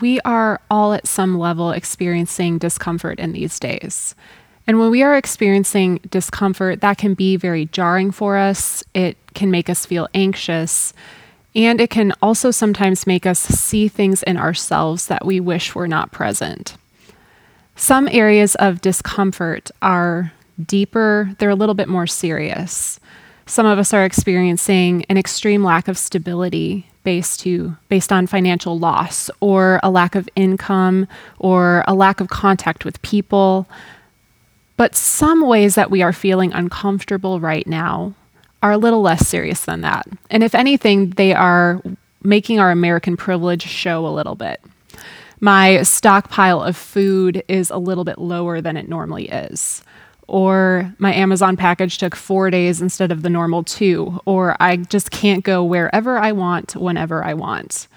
we are all at some level experiencing discomfort in these days. And when we are experiencing discomfort, that can be very jarring for us. It can make us feel anxious. And it can also sometimes make us see things in ourselves that we wish were not present. Some areas of discomfort are deeper, they're a little bit more serious. Some of us are experiencing an extreme lack of stability based to based on financial loss or a lack of income or a lack of contact with people. But some ways that we are feeling uncomfortable right now are a little less serious than that. And if anything, they are making our American privilege show a little bit. My stockpile of food is a little bit lower than it normally is. Or my Amazon package took four days instead of the normal two. Or I just can't go wherever I want, whenever I want.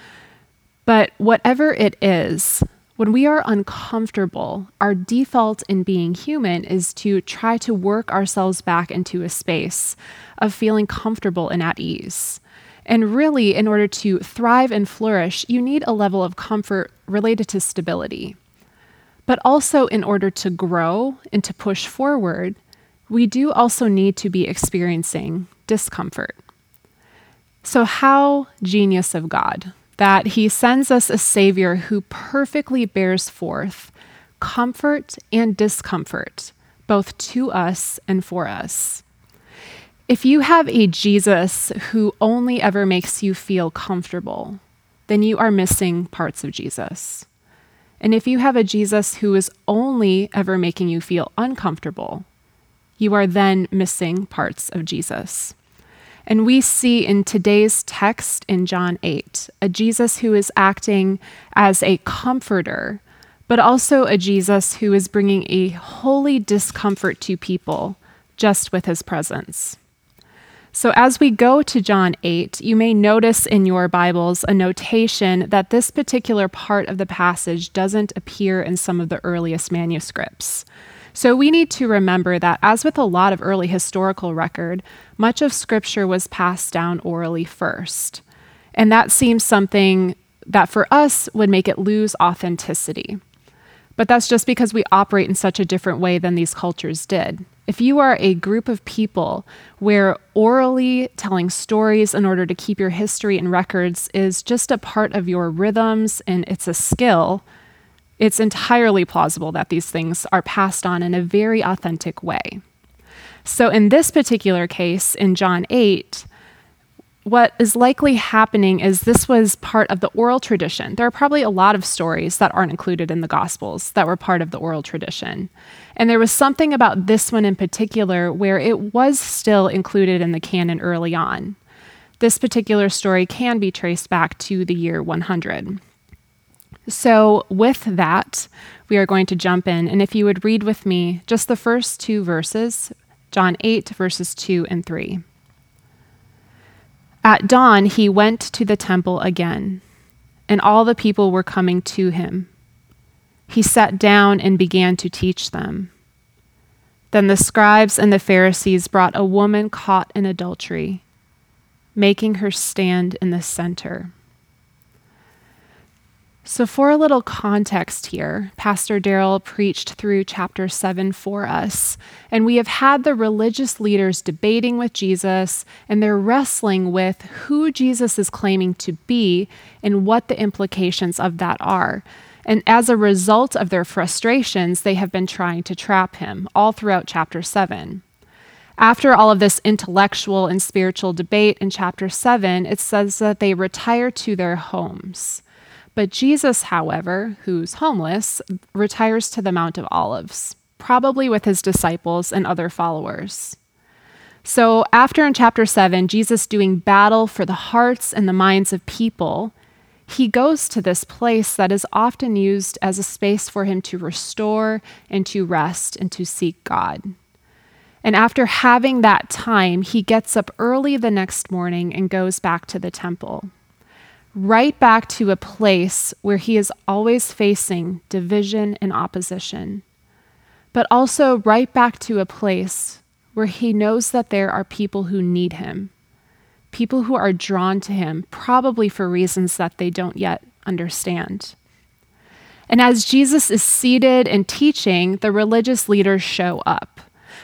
But whatever it is, when we are uncomfortable, our default in being human is to try to work ourselves back into a space of feeling comfortable and at ease. And really, in order to thrive and flourish, you need a level of comfort related to stability. But also, in order to grow and to push forward, we do also need to be experiencing discomfort. So, how genius of God that He sends us a Savior who perfectly bears forth comfort and discomfort, both to us and for us. If you have a Jesus who only ever makes you feel comfortable, then you are missing parts of Jesus. And if you have a Jesus who is only ever making you feel uncomfortable, you are then missing parts of Jesus. And we see in today's text in John 8 a Jesus who is acting as a comforter, but also a Jesus who is bringing a holy discomfort to people just with his presence. So, as we go to John 8, you may notice in your Bibles a notation that this particular part of the passage doesn't appear in some of the earliest manuscripts. So, we need to remember that, as with a lot of early historical record, much of Scripture was passed down orally first. And that seems something that for us would make it lose authenticity. But that's just because we operate in such a different way than these cultures did. If you are a group of people where orally telling stories in order to keep your history and records is just a part of your rhythms and it's a skill, it's entirely plausible that these things are passed on in a very authentic way. So, in this particular case, in John 8, what is likely happening is this was part of the oral tradition. There are probably a lot of stories that aren't included in the Gospels that were part of the oral tradition. And there was something about this one in particular where it was still included in the canon early on. This particular story can be traced back to the year 100. So, with that, we are going to jump in. And if you would read with me just the first two verses, John 8, verses 2 and 3. At dawn, he went to the temple again, and all the people were coming to him. He sat down and began to teach them. Then the scribes and the Pharisees brought a woman caught in adultery, making her stand in the center. So, for a little context here, Pastor Daryl preached through chapter 7 for us, and we have had the religious leaders debating with Jesus, and they're wrestling with who Jesus is claiming to be and what the implications of that are. And as a result of their frustrations, they have been trying to trap him all throughout chapter 7. After all of this intellectual and spiritual debate in chapter 7, it says that they retire to their homes. But Jesus, however, who's homeless, retires to the Mount of Olives, probably with his disciples and other followers. So, after in chapter 7, Jesus doing battle for the hearts and the minds of people, he goes to this place that is often used as a space for him to restore and to rest and to seek God. And after having that time, he gets up early the next morning and goes back to the temple, right back to a place where he is always facing division and opposition, but also right back to a place where he knows that there are people who need him people who are drawn to him, probably for reasons that they don't yet understand. And as Jesus is seated and teaching, the religious leaders show up,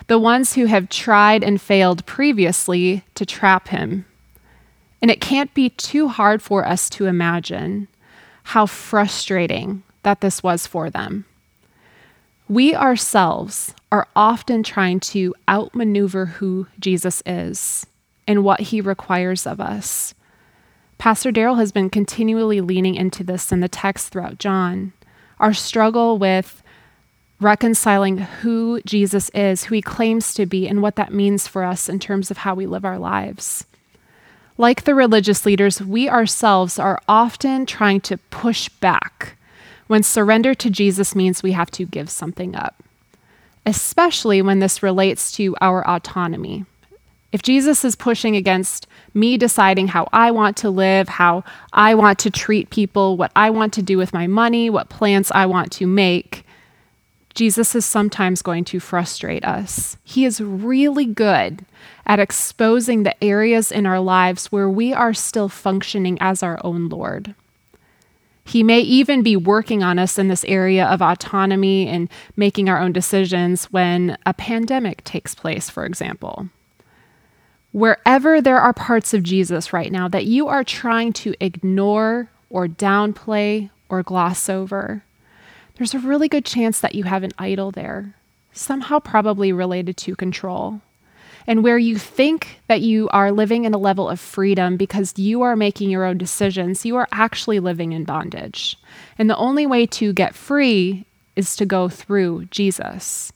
the ones who have tried and failed previously to trap him. And it can't be too hard for us to imagine how frustrating that this was for them. We ourselves are often trying to outmaneuver who Jesus is and what he requires of us. Pastor Daryl has been continually leaning into this in the text throughout John. Our struggle with reconciling who Jesus is, who he claims to be, and what that means for us in terms of how we live our lives. Like the religious leaders, we ourselves are often trying to push back when surrender to Jesus means we have to give something up, especially when this relates to our autonomy. If Jesus is pushing against me deciding how I want to live, how I want to treat people, what I want to do with my money, what plans I want to make, Jesus is sometimes going to frustrate us. He is really good at exposing the areas in our lives where we are still functioning as our own Lord. He may even be working on us in this area of autonomy and making our own decisions when a pandemic takes place, for example wherever there are parts of Jesus right now that you are trying to ignore or downplay or gloss over, there's a really good chance that you have an idol there, somehow probably related to control. And where you think that you are living in a level of freedom because you are making your own decisions, you are actually living in bondage. And the only way to get free is to go through Jesus.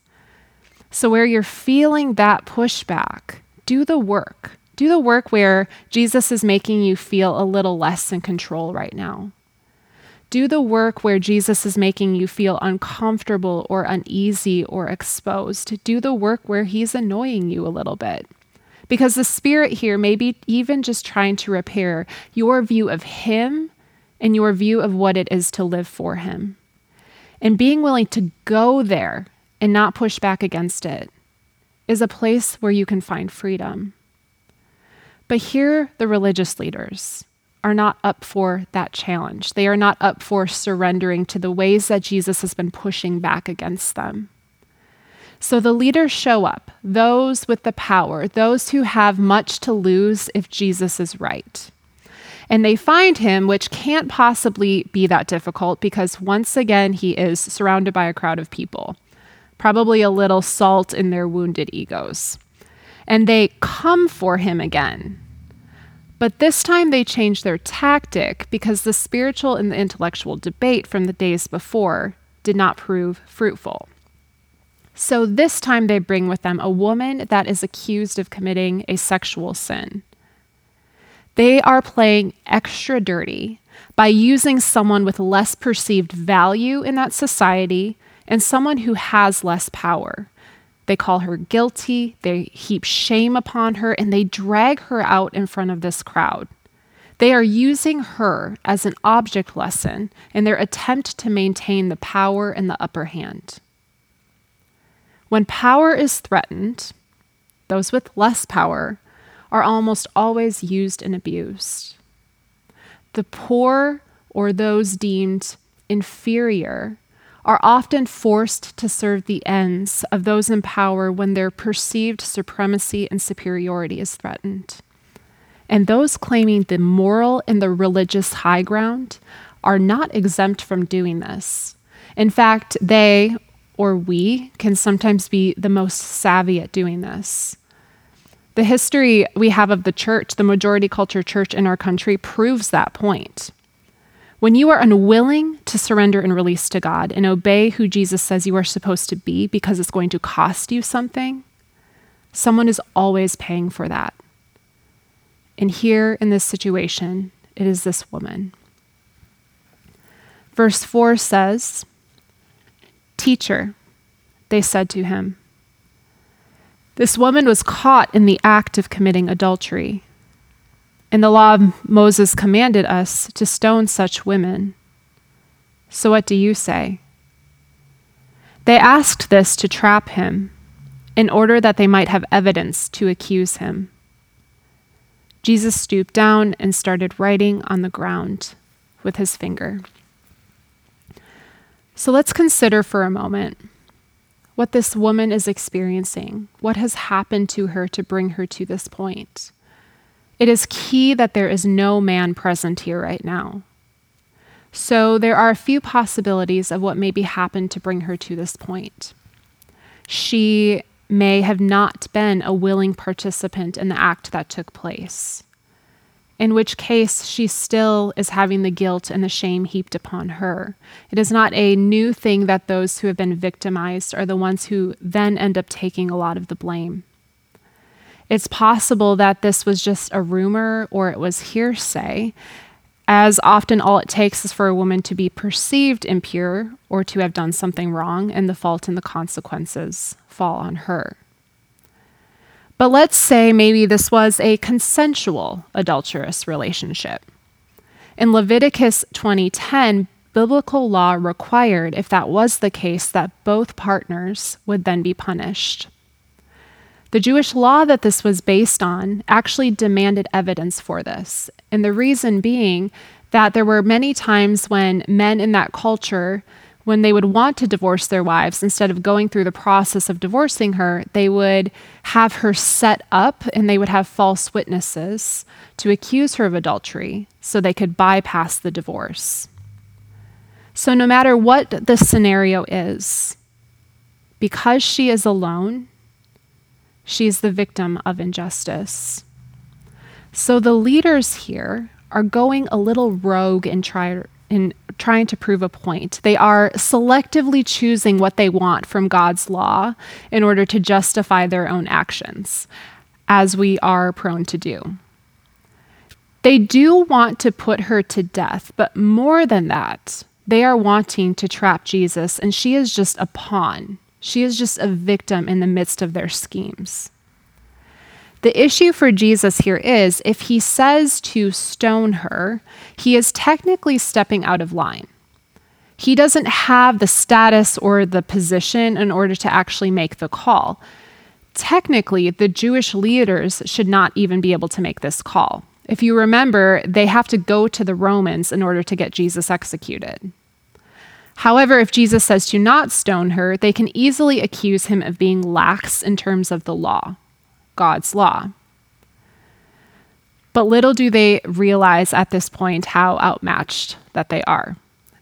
So, where you're feeling that pushback, do the work. Do the work where Jesus is making you feel a little less in control right now. Do the work where Jesus is making you feel uncomfortable or uneasy or exposed. Do the work where he's annoying you a little bit. Because the Spirit here may be even just trying to repair your view of him and your view of what it is to live for him. And being willing to go there and not push back against it is a place where you can find freedom. But here, the religious leaders are not up for that challenge. They are not up for surrendering to the ways that Jesus has been pushing back against them. So the leaders show up, those with the power, those who have much to lose if Jesus is right. And they find him, which can't possibly be that difficult because once again, he is surrounded by a crowd of people probably a little salt in their wounded egos. And they come for him again. But this time they change their tactic because the spiritual and the intellectual debate from the days before did not prove fruitful. So this time they bring with them a woman that is accused of committing a sexual sin. They are playing extra dirty by using someone with less perceived value in that society and someone who has less power. They call her guilty, they heap shame upon her, and they drag her out in front of this crowd. They are using her as an object lesson in their attempt to maintain the power and the upper hand. When power is threatened, those with less power are almost always used and abused. The poor or those deemed inferior are often forced to serve the ends of those in power when their perceived supremacy and superiority is threatened. And those claiming the moral and the religious high ground are not exempt from doing this. In fact, they or we can sometimes be the most savvy at doing this. The history we have of the church, the majority culture church in our country, proves that point. When you are unwilling to surrender and release to God and obey who Jesus says you are supposed to be because it's going to cost you something, someone is always paying for that. And here in this situation, it is this woman. Verse 4 says, Teacher, they said to him, this woman was caught in the act of committing adultery. In the law, of Moses commanded us to stone such women. So what do you say? They asked this to trap him, in order that they might have evidence to accuse him. Jesus stooped down and started writing on the ground with his finger. So let's consider for a moment what this woman is experiencing, what has happened to her to bring her to this point. It is key that there is no man present here right now. So there are a few possibilities of what maybe happened to bring her to this point. She may have not been a willing participant in the act that took place in which case she still is having the guilt and the shame heaped upon her. It is not a new thing that those who have been victimized are the ones who then end up taking a lot of the blame. It's possible that this was just a rumor or it was hearsay, as often all it takes is for a woman to be perceived impure or to have done something wrong, and the fault and the consequences fall on her. But let's say maybe this was a consensual adulterous relationship. In Leviticus 20:10, biblical law required if that was the case that both partners would then be punished. The Jewish law that this was based on actually demanded evidence for this, and the reason being that there were many times when men in that culture when they would want to divorce their wives, instead of going through the process of divorcing her, they would have her set up and they would have false witnesses to accuse her of adultery so they could bypass the divorce. So, no matter what the scenario is, because she is alone, she's the victim of injustice. So, the leaders here are going a little rogue and try, in trying to prove a point. They are selectively choosing what they want from God's law in order to justify their own actions, as we are prone to do. They do want to put her to death, but more than that, they are wanting to trap Jesus, and she is just a pawn. She is just a victim in the midst of their schemes. The issue for Jesus here is if he says to stone her, he is technically stepping out of line. He doesn't have the status or the position in order to actually make the call. Technically, the Jewish leaders should not even be able to make this call. If you remember, they have to go to the Romans in order to get Jesus executed. However, if Jesus says to not stone her, they can easily accuse him of being lax in terms of the law. God's law. But little do they realize at this point how outmatched that they are.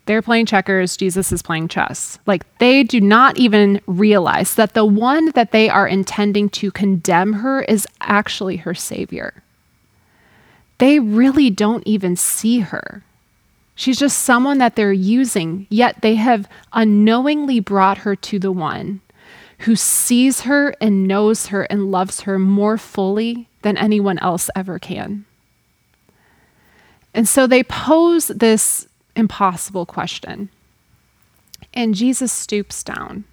They're playing checkers, Jesus is playing chess. Like they do not even realize that the one that they are intending to condemn her is actually her savior. They really don't even see her. She's just someone that they're using, yet they have unknowingly brought her to the one who sees her and knows her and loves her more fully than anyone else ever can. And so they pose this impossible question. And Jesus stoops down,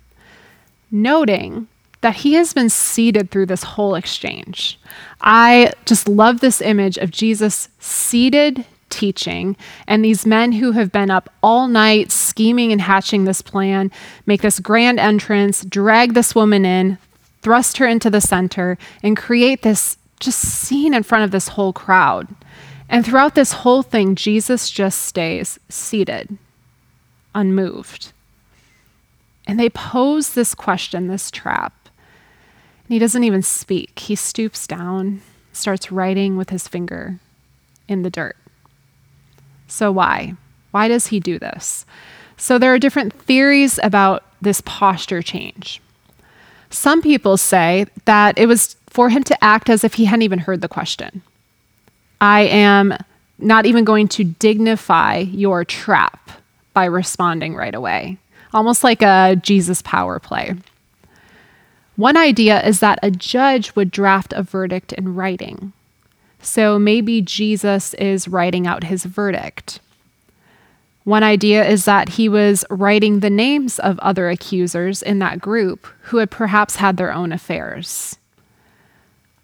noting that he has been seated through this whole exchange. I just love this image of Jesus seated teaching. And these men who have been up all night scheming and hatching this plan make this grand entrance, drag this woman in, thrust her into the center, and create this just scene in front of this whole crowd. And throughout this whole thing, Jesus just stays seated, unmoved. And they pose this question, this trap. And he doesn't even speak. He stoops down, starts writing with his finger in the dirt. So, why? Why does he do this? So, there are different theories about this posture change. Some people say that it was for him to act as if he hadn't even heard the question. I am not even going to dignify your trap by responding right away, almost like a Jesus power play. One idea is that a judge would draft a verdict in writing. So maybe Jesus is writing out his verdict. One idea is that he was writing the names of other accusers in that group who had perhaps had their own affairs.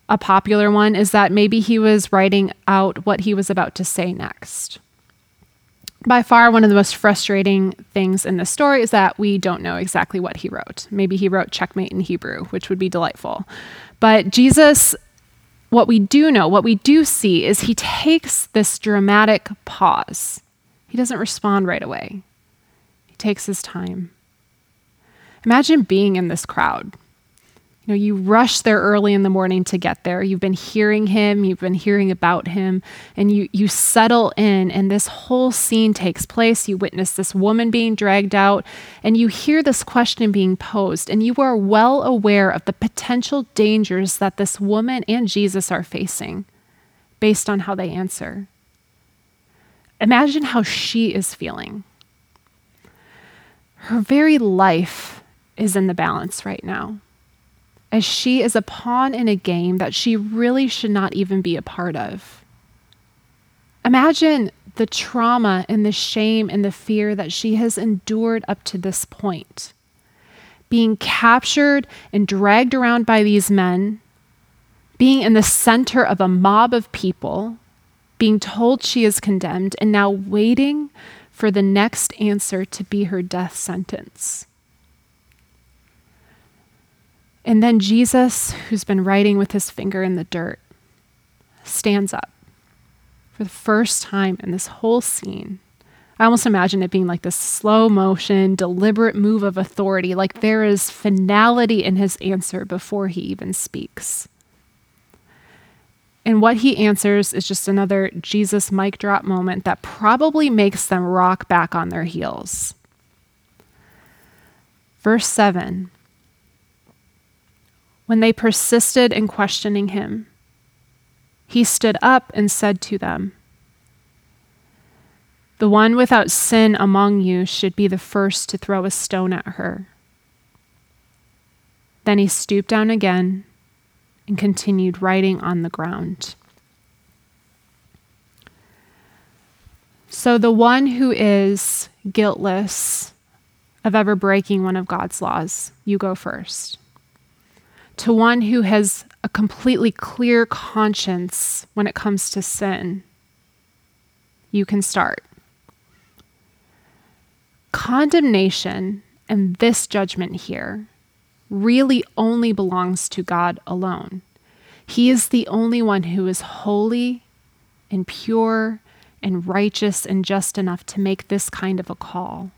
A popular one is that maybe he was writing out what he was about to say next. By far, one of the most frustrating things in this story is that we don't know exactly what he wrote. Maybe he wrote checkmate in Hebrew, which would be delightful. But Jesus, what we do know, what we do see, is he takes this dramatic pause he doesn't respond right away. He takes his time. Imagine being in this crowd. You know, you rush there early in the morning to get there. You've been hearing him, you've been hearing about him, and you you settle in and this whole scene takes place. You witness this woman being dragged out and you hear this question being posed and you are well aware of the potential dangers that this woman and Jesus are facing based on how they answer. Imagine how she is feeling. Her very life is in the balance right now, as she is a pawn in a game that she really should not even be a part of. Imagine the trauma and the shame and the fear that she has endured up to this point. Being captured and dragged around by these men, being in the center of a mob of people, being told she is condemned, and now waiting for the next answer to be her death sentence. And then Jesus, who's been writing with his finger in the dirt, stands up for the first time in this whole scene. I almost imagine it being like this slow motion, deliberate move of authority, like there is finality in his answer before he even speaks. And what he answers is just another Jesus mic drop moment that probably makes them rock back on their heels. Verse 7 When they persisted in questioning him, he stood up and said to them, The one without sin among you should be the first to throw a stone at her. Then he stooped down again and continued writing on the ground. So, the one who is guiltless of ever breaking one of God's laws, you go first. To one who has a completely clear conscience when it comes to sin, you can start. Condemnation and this judgment here really only belongs to God alone. He is the only one who is holy and pure and righteous and just enough to make this kind of a call.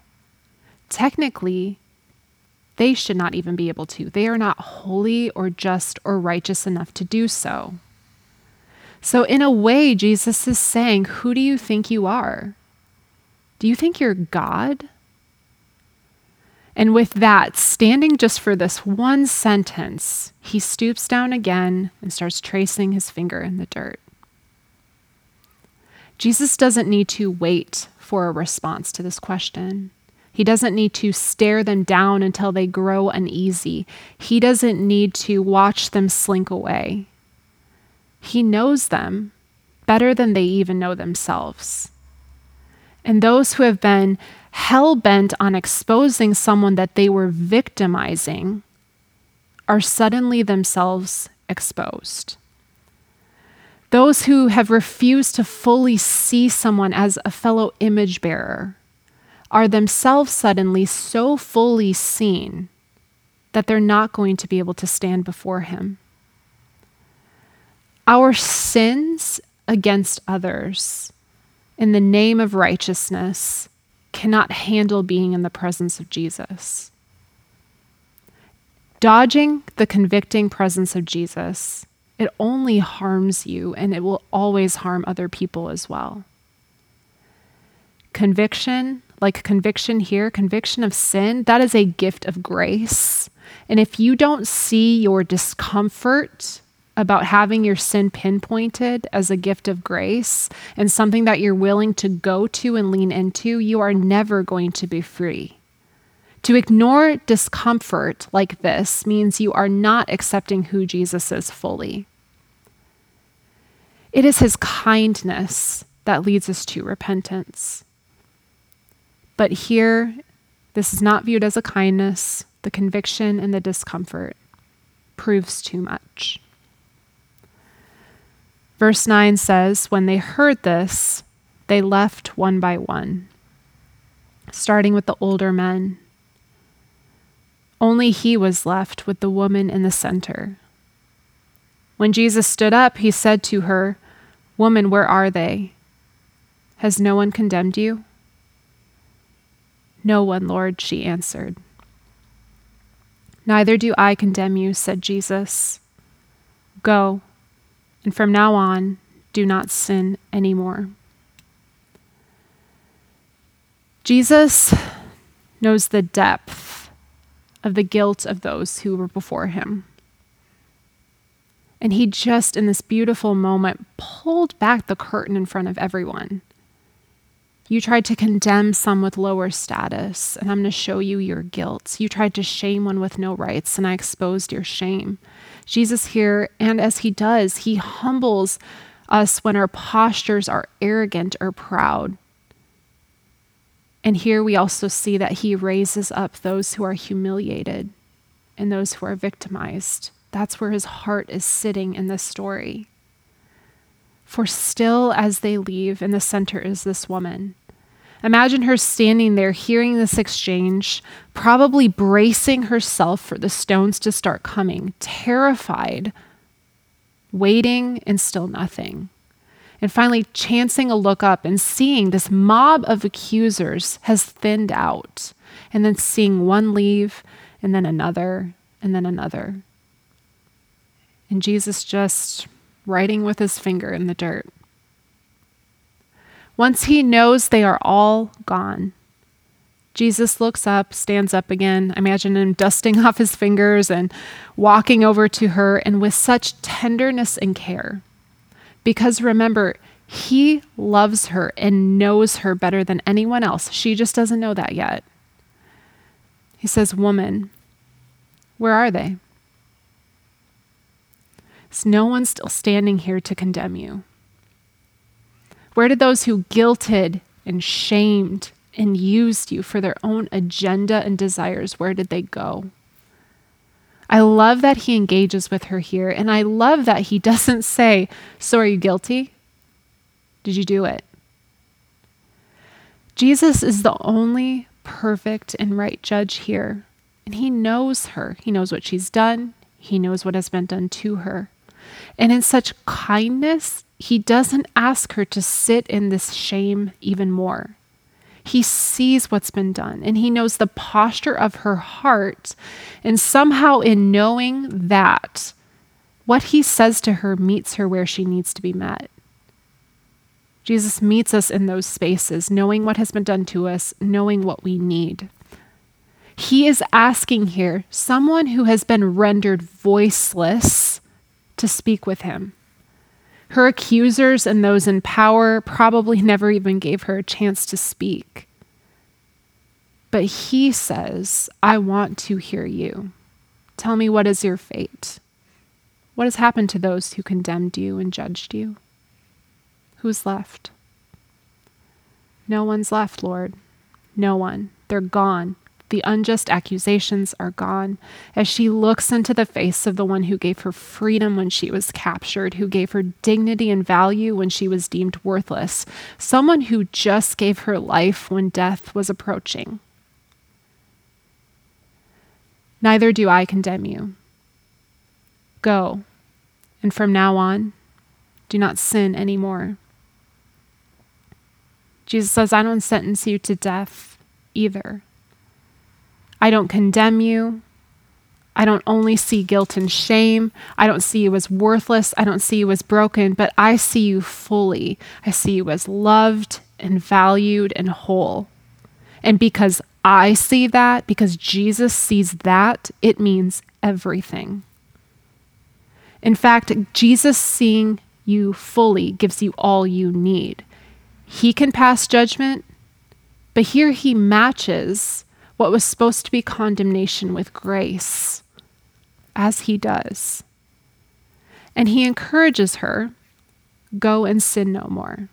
Technically, they should not even be able to. They are not holy or just or righteous enough to do so. So, in a way, Jesus is saying, Who do you think you are? Do you think you're God? And with that, standing just for this one sentence, he stoops down again and starts tracing his finger in the dirt. Jesus doesn't need to wait for a response to this question. He doesn't need to stare them down until they grow uneasy. He doesn't need to watch them slink away. He knows them better than they even know themselves. And those who have been hell bent on exposing someone that they were victimizing are suddenly themselves exposed. Those who have refused to fully see someone as a fellow image bearer are themselves suddenly so fully seen that they're not going to be able to stand before Him. Our sins against others in the name of righteousness cannot handle being in the presence of Jesus. Dodging the convicting presence of Jesus, it only harms you and it will always harm other people as well. Conviction, like conviction here, conviction of sin, that is a gift of grace. And if you don't see your discomfort about having your sin pinpointed as a gift of grace and something that you're willing to go to and lean into, you are never going to be free. To ignore discomfort like this means you are not accepting who Jesus is fully. It is his kindness that leads us to repentance. But here, this is not viewed as a kindness. The conviction and the discomfort proves too much. Verse 9 says, When they heard this, they left one by one, starting with the older men. Only he was left with the woman in the center. When Jesus stood up, he said to her, Woman, where are they? Has no one condemned you? No one, Lord, she answered. Neither do I condemn you, said Jesus. Go, and from now on, do not sin anymore. Jesus knows the depth of the guilt of those who were before him. And he just, in this beautiful moment, pulled back the curtain in front of everyone. You tried to condemn some with lower status, and I'm going to show you your guilt. You tried to shame one with no rights, and I exposed your shame. Jesus here, and as he does, he humbles us when our postures are arrogant or proud. And here we also see that he raises up those who are humiliated and those who are victimized. That's where his heart is sitting in this story. For still as they leave, in the center is this woman. Imagine her standing there hearing this exchange, probably bracing herself for the stones to start coming, terrified, waiting, and still nothing and finally chancing a look up and seeing this mob of accusers has thinned out, and then seeing one leave, and then another, and then another. And Jesus just writing with his finger in the dirt. Once he knows they are all gone, Jesus looks up, stands up again. Imagine him dusting off his fingers and walking over to her, and with such tenderness and care, because remember, he loves her and knows her better than anyone else. She just doesn't know that yet. He says, Woman, where are they? Is no one still standing here to condemn you? Where did those who guilted and shamed and used you for their own agenda and desires, where did they go? I love that he engages with her here. And I love that he doesn't say, So are you guilty? Did you do it? Jesus is the only perfect and right judge here. And he knows her. He knows what she's done, he knows what has been done to her. And in such kindness, he doesn't ask her to sit in this shame even more. He sees what's been done and he knows the posture of her heart. And somehow, in knowing that, what he says to her meets her where she needs to be met. Jesus meets us in those spaces, knowing what has been done to us, knowing what we need. He is asking here someone who has been rendered voiceless to speak with him. Her accusers and those in power probably never even gave her a chance to speak. But he says, I want to hear you. Tell me what is your fate? What has happened to those who condemned you and judged you? Who's left? No one's left, Lord. No one. They're gone. The unjust accusations are gone as she looks into the face of the one who gave her freedom when she was captured, who gave her dignity and value when she was deemed worthless, someone who just gave her life when death was approaching. Neither do I condemn you. Go, and from now on, do not sin anymore. Jesus says, I don't sentence you to death either. I don't condemn you. I don't only see guilt and shame. I don't see you as worthless. I don't see you as broken, but I see you fully. I see you as loved and valued and whole. And because I see that, because Jesus sees that, it means everything. In fact, Jesus seeing you fully gives you all you need. He can pass judgment, but here he matches what was supposed to be condemnation with grace, as he does. And he encourages her go and sin no more.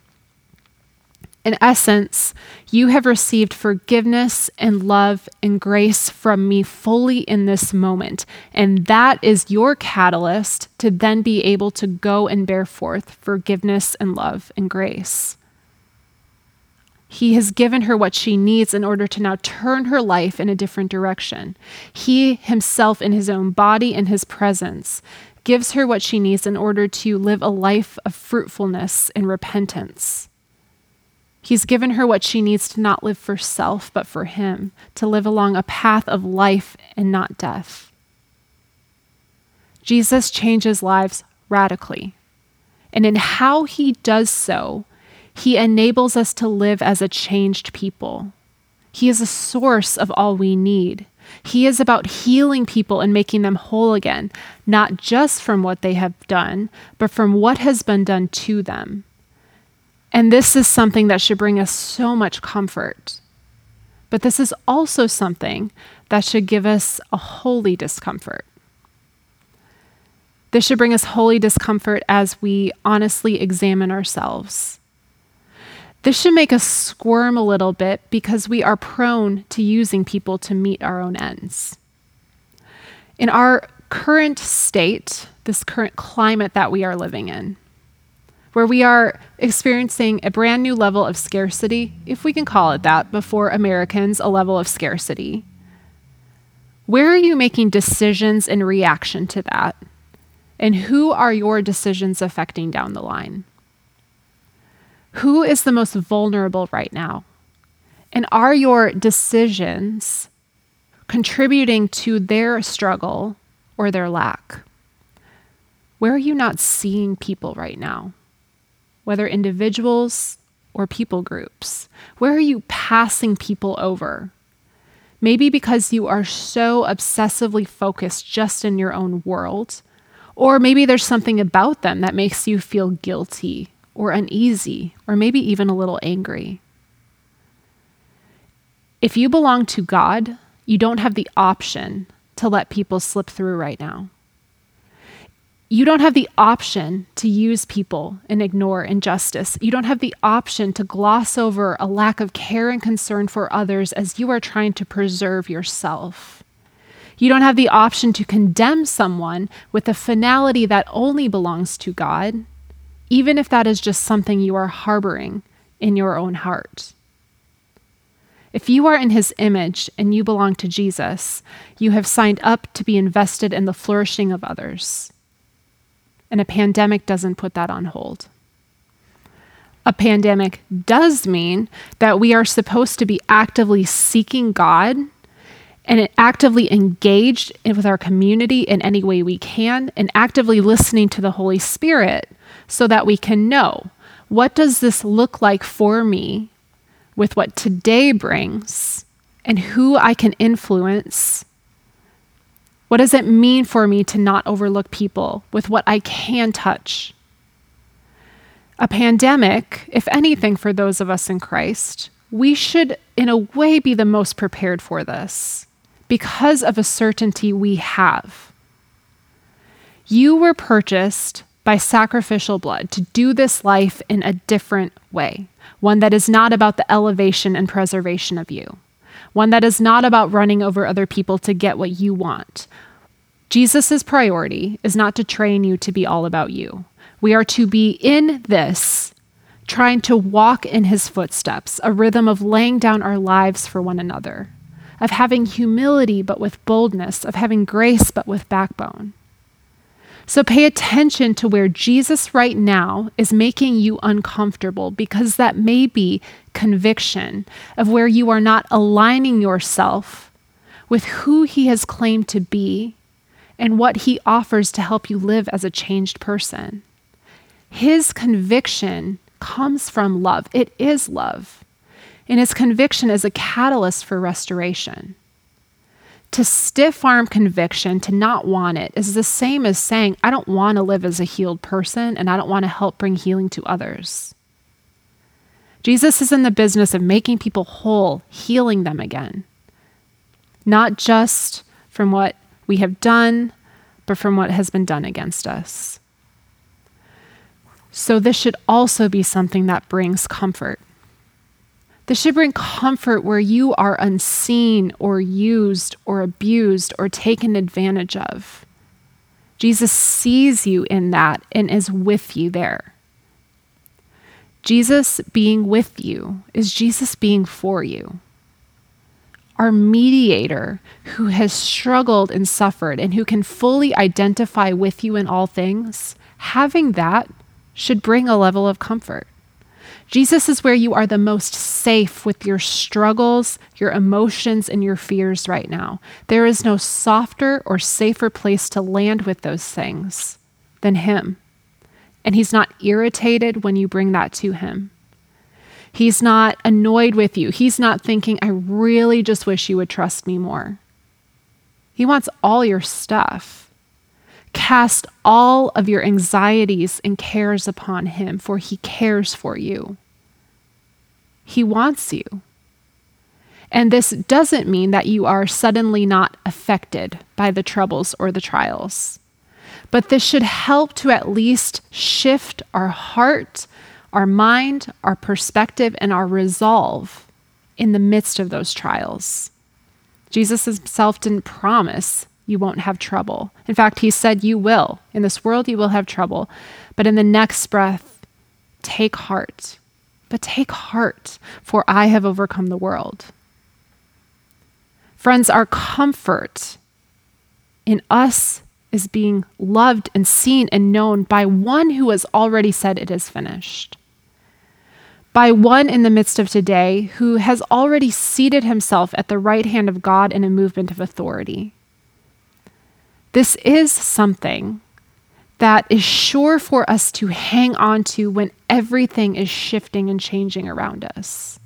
In essence, you have received forgiveness and love and grace from me fully in this moment. And that is your catalyst to then be able to go and bear forth forgiveness and love and grace. He has given her what she needs in order to now turn her life in a different direction. He himself, in his own body and his presence, gives her what she needs in order to live a life of fruitfulness and repentance. He's given her what she needs to not live for self, but for Him, to live along a path of life and not death. Jesus changes lives radically. And in how He does so, He enables us to live as a changed people. He is a source of all we need. He is about healing people and making them whole again, not just from what they have done, but from what has been done to them. And this is something that should bring us so much comfort. But this is also something that should give us a holy discomfort. This should bring us holy discomfort as we honestly examine ourselves. This should make us squirm a little bit because we are prone to using people to meet our own ends. In our current state, this current climate that we are living in, where we are experiencing a brand new level of scarcity, if we can call it that, before Americans, a level of scarcity. Where are you making decisions in reaction to that? And who are your decisions affecting down the line? Who is the most vulnerable right now? And are your decisions contributing to their struggle or their lack? Where are you not seeing people right now? whether individuals or people groups? Where are you passing people over? Maybe because you are so obsessively focused just in your own world, or maybe there's something about them that makes you feel guilty or uneasy, or maybe even a little angry. If you belong to God, you don't have the option to let people slip through right now you don't have the option to use people and ignore injustice. You don't have the option to gloss over a lack of care and concern for others as you are trying to preserve yourself. You don't have the option to condemn someone with a finality that only belongs to God, even if that is just something you are harboring in your own heart. If you are in his image and you belong to Jesus, you have signed up to be invested in the flourishing of others and a pandemic doesn't put that on hold. A pandemic does mean that we are supposed to be actively seeking God and actively engaged with our community in any way we can and actively listening to the Holy Spirit so that we can know what does this look like for me with what today brings and who I can influence what does it mean for me to not overlook people with what I can touch? A pandemic, if anything, for those of us in Christ, we should, in a way, be the most prepared for this because of a certainty we have. You were purchased by sacrificial blood to do this life in a different way, one that is not about the elevation and preservation of you one that is not about running over other people to get what you want. Jesus' priority is not to train you to be all about you. We are to be in this, trying to walk in his footsteps, a rhythm of laying down our lives for one another, of having humility but with boldness, of having grace but with backbone. So pay attention to where Jesus right now is making you uncomfortable because that may be conviction of where you are not aligning yourself with who he has claimed to be and what he offers to help you live as a changed person. His conviction comes from love, it is love. And his conviction is a catalyst for restoration. To stiff arm conviction, to not want it, is the same as saying, I don't want to live as a healed person and I don't want to help bring healing to others. Jesus is in the business of making people whole, healing them again. Not just from what we have done, but from what has been done against us. So, this should also be something that brings comfort. This should bring comfort where you are unseen or used or abused or taken advantage of. Jesus sees you in that and is with you there. Jesus being with you is Jesus being for you. Our mediator who has struggled and suffered and who can fully identify with you in all things, having that should bring a level of comfort. Jesus is where you are the most safe with your struggles, your emotions, and your fears right now. There is no softer or safer place to land with those things than Him. And He's not irritated when you bring that to Him. He's not annoyed with you. He's not thinking, I really just wish you would trust me more. He wants all your stuff. Cast all of your anxieties and cares upon Him, for He cares for you. He wants you. And this doesn't mean that you are suddenly not affected by the troubles or the trials. But this should help to at least shift our heart, our mind, our perspective, and our resolve in the midst of those trials. Jesus himself didn't promise you won't have trouble. In fact, he said you will. In this world, you will have trouble. But in the next breath, take heart. But take heart, for I have overcome the world. Friends, our comfort in us is being loved and seen and known by one who has already said it is finished. By one in the midst of today who has already seated himself at the right hand of God in a movement of authority. This is something that is sure for us to hang on to when everything is shifting and changing around us.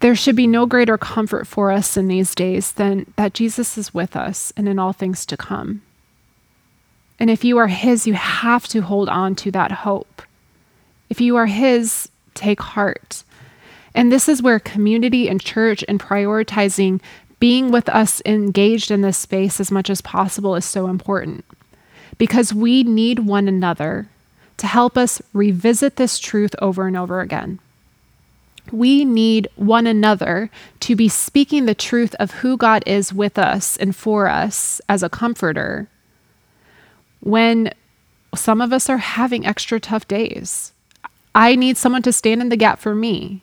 There should be no greater comfort for us in these days than that Jesus is with us and in all things to come. And if you are His, you have to hold on to that hope. If you are His, take heart. And this is where community and church and prioritizing being with us engaged in this space as much as possible is so important because we need one another to help us revisit this truth over and over again. We need one another to be speaking the truth of who God is with us and for us as a comforter when some of us are having extra tough days. I need someone to stand in the gap for me.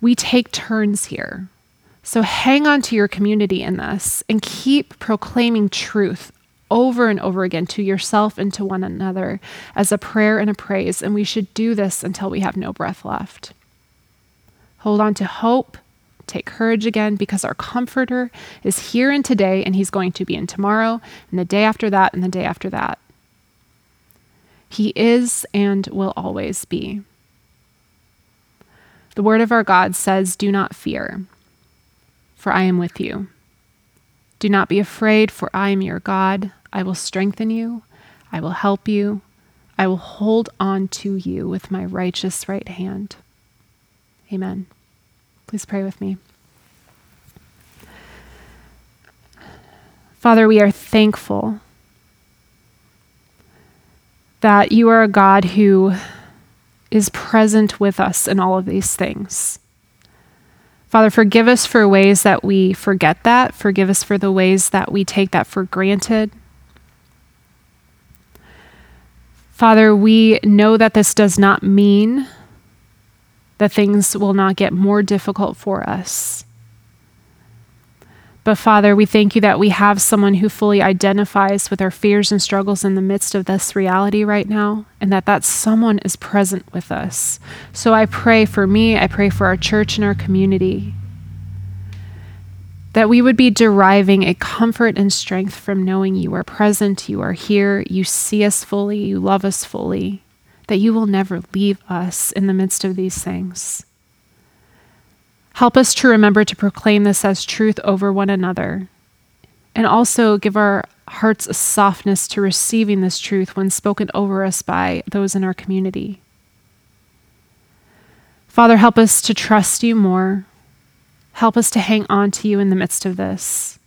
We take turns here. So hang on to your community in this and keep proclaiming truth over and over again to yourself and to one another as a prayer and a praise. And we should do this until we have no breath left. Hold on to hope. Take courage again because our Comforter is here in today and He's going to be in tomorrow and the day after that and the day after that. He is and will always be. The Word of our God says, Do not fear, for I am with you. Do not be afraid, for I am your God. I will strengthen you. I will help you. I will hold on to you with my righteous right hand. Amen. Please pray with me. Father, we are thankful that you are a God who is present with us in all of these things. Father, forgive us for ways that we forget that. Forgive us for the ways that we take that for granted. Father, we know that this does not mean that things will not get more difficult for us. But Father, we thank you that we have someone who fully identifies with our fears and struggles in the midst of this reality right now, and that that someone is present with us. So I pray for me, I pray for our church and our community that we would be deriving a comfort and strength from knowing you are present, you are here, you see us fully, you love us fully, that you will never leave us in the midst of these things. Help us to remember to proclaim this as truth over one another, and also give our hearts a softness to receiving this truth when spoken over us by those in our community. Father, help us to trust you more Help us to hang on to you in the midst of this.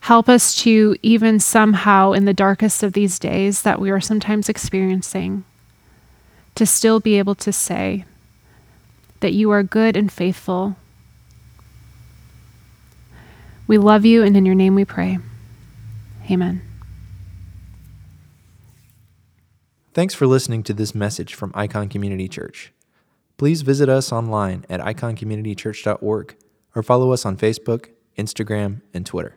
Help us to, even somehow in the darkest of these days that we are sometimes experiencing, to still be able to say that you are good and faithful. We love you, and in your name we pray. Amen. Thanks for listening to this message from Icon Community Church. Please visit us online at iconcommunitychurch.org or follow us on Facebook, Instagram, and Twitter.